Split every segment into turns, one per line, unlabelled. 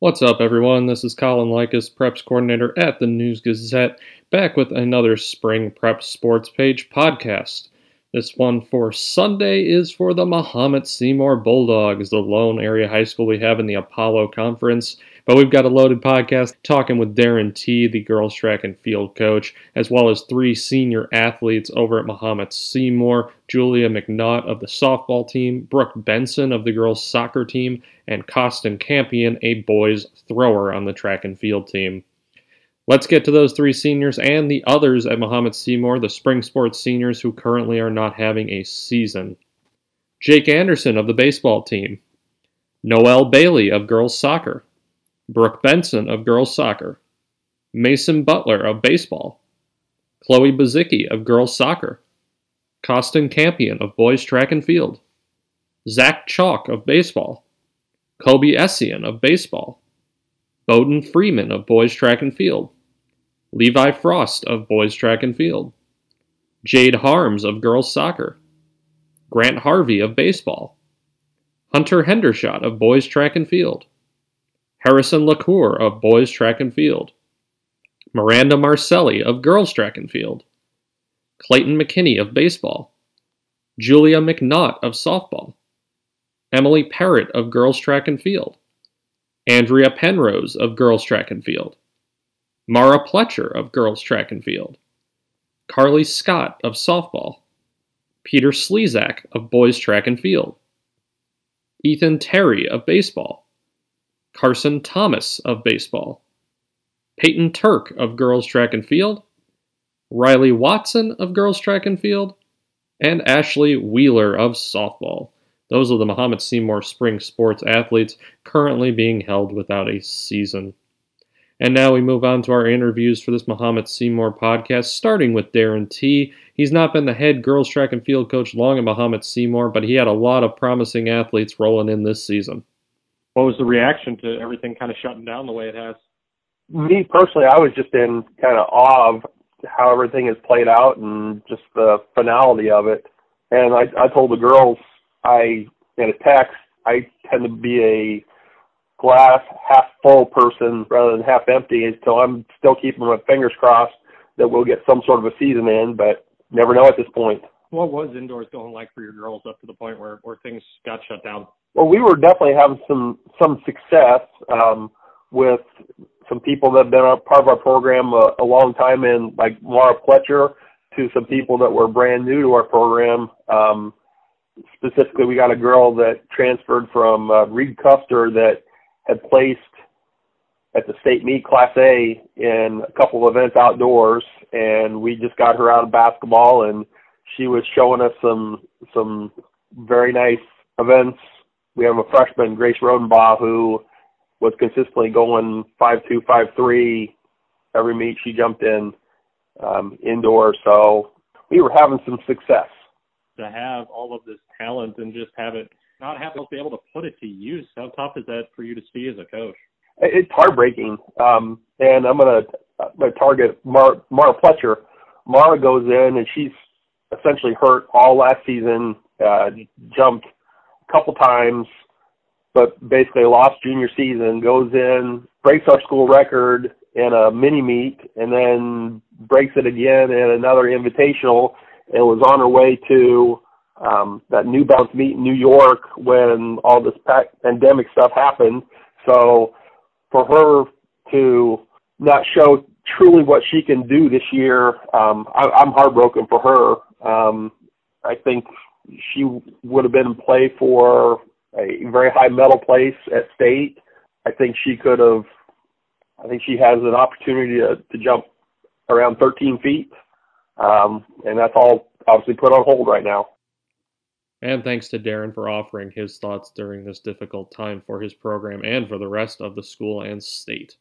What's up, everyone? This is Colin Likas, Preps Coordinator at the News Gazette, back with another Spring Prep Sports Page podcast. This one for Sunday is for the Mahomet Seymour Bulldogs, the lone area high school we have in the Apollo Conference. But we've got a loaded podcast talking with Darren T., the girls track and field coach, as well as three senior athletes over at Mahomet Seymour Julia McNaught of the softball team, Brooke Benson of the girls soccer team, and Costin Campion, a boys thrower on the track and field team. Let's get to those three seniors and the others at Mahomet Seymour, the spring sports seniors who currently are not having a season. Jake Anderson of the baseball team, Noel Bailey of girls soccer, Brooke Benson of girls soccer, Mason Butler of baseball, Chloe Bazicki of girls soccer, Costin Campion of boys track and field, Zach Chalk of baseball, Kobe Essian of baseball, Bowden Freeman of boys track and field, Levi Frost of boys track and field, Jade Harms of girls soccer, Grant Harvey of baseball, Hunter Hendershot of boys track and field, Harrison LaCour of boys track and field, Miranda Marcelli of girls track and field, Clayton McKinney of baseball, Julia McNaught of softball, Emily Parrott of girls track and field, Andrea Penrose of girls track and field, Mara Pletcher of girls track and field, Carly Scott of softball, Peter Slezak of boys track and field, Ethan Terry of baseball, Carson Thomas of baseball, Peyton Turk of girls track and field, Riley Watson of girls track and field, and Ashley Wheeler of softball. Those are the Mahomet Seymour Spring Sports athletes currently being held without a season. And now we move on to our interviews for this Mahomet Seymour podcast, starting with Darren T. He's not been the head girls track and field coach long at Mahomet Seymour, but he had a lot of promising athletes rolling in this season
what was the reaction to everything kind of shutting down the way it has?
Me personally, I was just in kind of awe of how everything has played out and just the finality of it. And I, I told the girls, I in a text, I tend to be a glass half full person rather than half empty. So I'm still keeping my fingers crossed that we'll get some sort of a season in, but never know at this point.
What was indoors going like for your girls up to the point where, where things got shut down?
Well, we were definitely having some some success um, with some people that have been a part of our program a, a long time, and like Laura Pletcher, to some people that were brand new to our program. Um, specifically, we got a girl that transferred from uh, Reed Custer that had placed at the state meet class A in a couple of events outdoors and we just got her out of basketball and she was showing us some some very nice events we have a freshman, Grace Rodenbaugh, who was consistently going five two, five three every meet she jumped in um, indoors. So we were having some success.
To have all of this talent and just have it not have to be able to put it to use, how tough is that for you to see as a coach?
It's heartbreaking. Um, and I'm gonna, I'm gonna target Mar- Mara Pletcher. Mara goes in and she's essentially hurt all last season. Uh, jumped couple times, but basically lost junior season, goes in, breaks our school record in a mini meet, and then breaks it again in another invitational, and was on her way to um, that New Balance meet in New York when all this pandemic stuff happened. So for her to not show truly what she can do this year, um, I, I'm heartbroken for her. Um, I think she would have been in play for a very high medal place at state. I think she could have. I think she has an opportunity to, to jump around 13 feet, um, and that's all obviously put on hold right now.
And thanks to Darren for offering his thoughts during this difficult time for his program and for the rest of the school and state.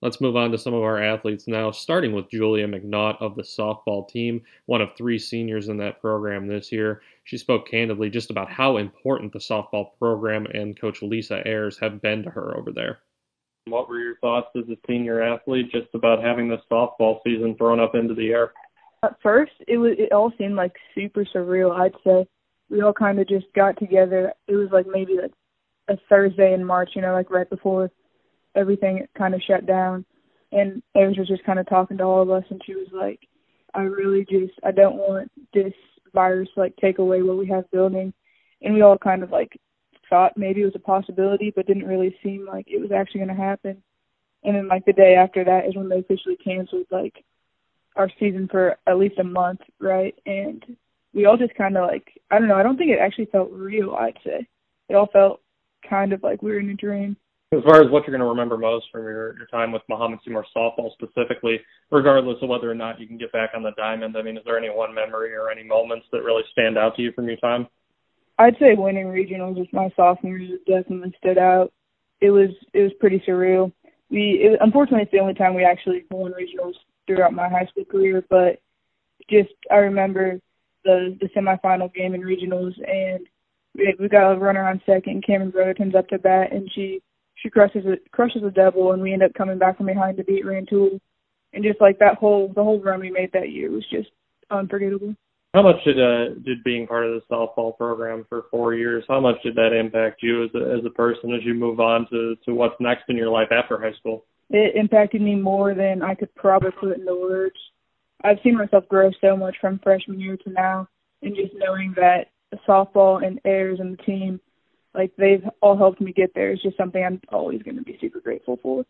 Let's move on to some of our athletes now, starting with Julia McNaught of the softball team, one of three seniors in that program this year. She spoke candidly just about how important the softball program and Coach Lisa Ayers have been to her over there.
What were your thoughts as a senior athlete just about having the softball season thrown up into the air?
At first, it was it all seemed like super surreal. I'd say we all kind of just got together. It was like maybe like a Thursday in March, you know, like right before everything kind of shut down. And Ayers was just kind of talking to all of us, and she was like, "I really just I don't want this virus to like take away what we have building." And we all kind of like thought maybe it was a possibility, but didn't really seem like it was actually going to happen. And then like the day after that is when they officially canceled like our season for at least a month, right? And we all just kind of like I don't know. I don't think it actually felt real. I'd say it all felt kind of like we were in a dream.
As far as what you're going to remember most from your, your time with Mahomet Seymour softball specifically, regardless of whether or not you can get back on the diamond, I mean, is there any one memory or any moments that really stand out to you from your time?
I'd say winning regionals with my sophomore year definitely stood out. It was it was pretty surreal. We it, unfortunately it's the only time we actually won regionals throughout my high school career, but just I remember the the semifinal game in regionals and we we got a runner on second. Cameron Brotherton's up to bat and she she crushes it crushes a double and we end up coming back from behind to beat Rantoul. And just like that whole the whole run we made that year was just unforgettable.
How much did uh, did being part of the softball program for four years? How much did that impact you as a, as a person as you move on to to what's next in your life after high school?
It impacted me more than I could probably put into words. I've seen myself grow so much from freshman year to now, and just knowing that softball and Ayers and the team, like they've all helped me get there, is just something I'm always going to be super grateful for.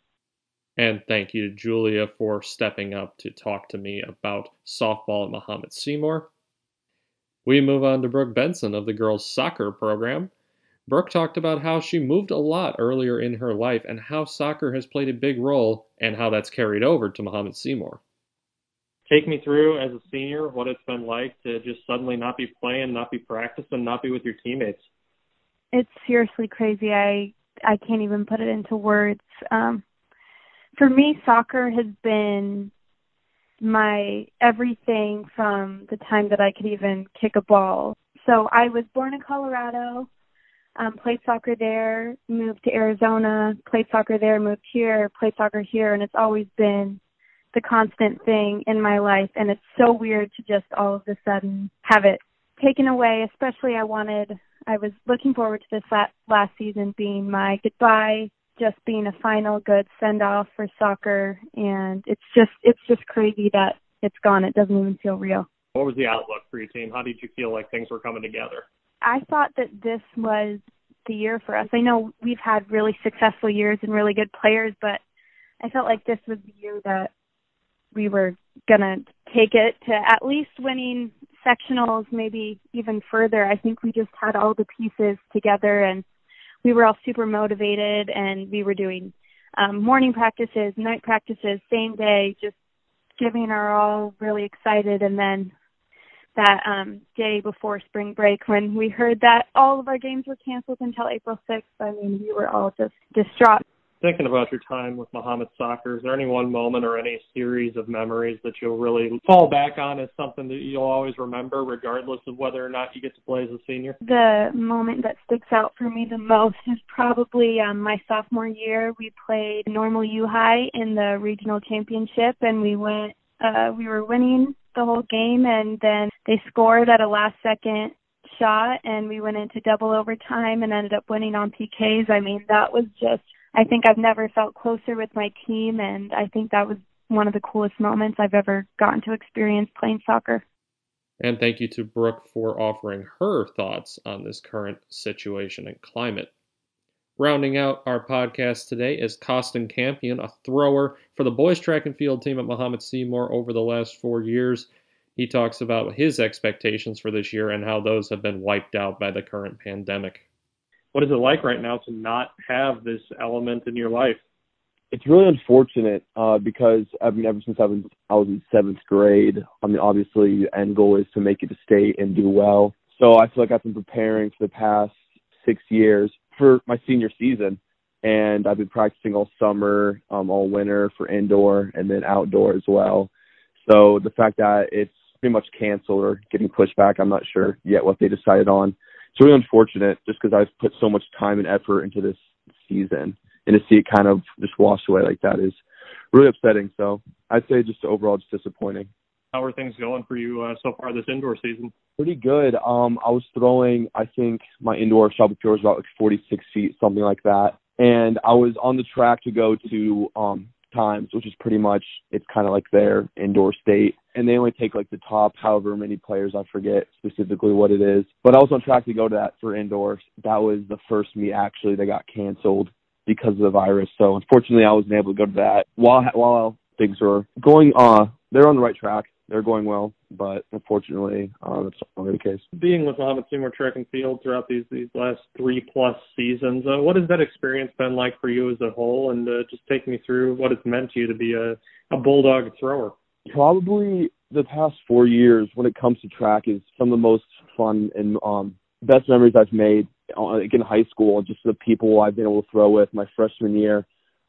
And thank you to Julia for stepping up to talk to me about softball at Mahomet Seymour. We move on to Brooke Benson of the girls' soccer program. Brooke talked about how she moved a lot earlier in her life and how soccer has played a big role and how that's carried over to Mahomet Seymour. Take me through as a senior what it's been like to just suddenly not be playing, not be practicing, not be with your teammates.
It's seriously crazy. I I can't even put it into words. Um, for me, soccer has been my everything from the time that I could even kick a ball. So I was born in Colorado, um, played soccer there, moved to Arizona, played soccer there, moved here, played soccer here, and it's always been the constant thing in my life. And it's so weird to just all of a sudden have it taken away. Especially, I wanted, I was looking forward to this last season being my goodbye just being a final good send off for soccer and it's just it's just crazy that it's gone. It doesn't even feel real.
What was the outlook for your team? How did you feel like things were coming together?
I thought that this was the year for us. I know we've had really successful years and really good players, but I felt like this was the year that we were going to take it to at least winning sectionals, maybe even further. I think we just had all the pieces together and we were all super motivated and we were doing um, morning practices, night practices, same day, just giving our all, really excited. And then that um, day before spring break, when we heard that all of our games were canceled until April 6th, I mean, we were all just distraught
thinking about your time with Mahomet Soccer, is there any one moment or any series of memories that you'll really fall back on as something that you'll always remember, regardless of whether or not you get to play as a senior?
The moment that sticks out for me the most is probably um, my sophomore year. We played Normal U High in the regional championship, and we went. Uh, we were winning the whole game, and then they scored at a last second shot and we went into double overtime and ended up winning on PKs. I mean, that was just I think I've never felt closer with my team, and I think that was one of the coolest moments I've ever gotten to experience playing soccer.
And thank you to Brooke for offering her thoughts on this current situation and climate. Rounding out our podcast today is Costin Campion, a thrower for the boys track and field team at Mahomet Seymour over the last four years. He talks about his expectations for this year and how those have been wiped out by the current pandemic what is it like right now to not have this element in your life?
It's really unfortunate uh, because I mean, ever since I was I was in seventh grade, I mean, obviously the end goal is to make it to state and do well. So I feel like I've been preparing for the past six years for my senior season, and I've been practicing all summer, um, all winter for indoor and then outdoor as well. So the fact that it's pretty much canceled or getting pushed back, I'm not sure yet what they decided on it's really unfortunate just because I've put so much time and effort into this season, and to see it kind of just wash away like that is really upsetting. So I'd say just overall just disappointing.
How are things going for you uh, so far this indoor season?
Pretty good. Um, I was throwing, I think my indoor shot pure was about like 46 feet, something like that. and I was on the track to go to um times, which is pretty much it's kind of like their indoor state, and they only take like the top however many players. I forget specifically what it is, but I was on track to go to that for indoors. That was the first meet actually that got canceled because of the virus. So unfortunately, I wasn't able to go to that while while things were going. Uh, they're on the right track. They're going well, but unfortunately, uh, that's not really the case.
Being with Mahomet Seymour Track and Field throughout these these last three plus seasons, uh, what has that experience been like for you as a whole? And uh, just take me through what it's meant to you to be a a bulldog thrower.
Probably the past four years, when it comes to track, is some of the most fun and um, best memories I've made uh, like in high school. Just the people I've been able to throw with my freshman year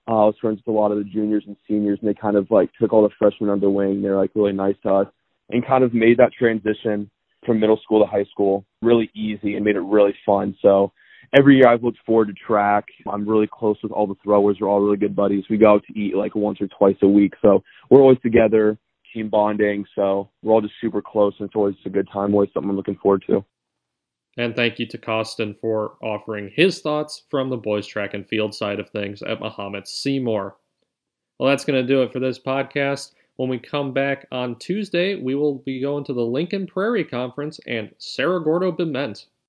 uh, I was friends with a lot of the juniors and seniors, and they kind of like took all the freshmen under wing. They're like really nice to us, and kind of made that transition from middle school to high school really easy and made it really fun. So every year I've looked forward to track. I'm really close with all the throwers. We're all really good buddies. We go out to eat like once or twice a week, so we're always together, team bonding. So we're all just super close, and it's always a good time. Always something I'm looking forward to.
And thank you to Costin for offering his thoughts from the boys track and field side of things at Mahomet Seymour. Well, that's going to do it for this podcast. When we come back on Tuesday, we will be going to the Lincoln Prairie Conference and Cerro Gordo Bement.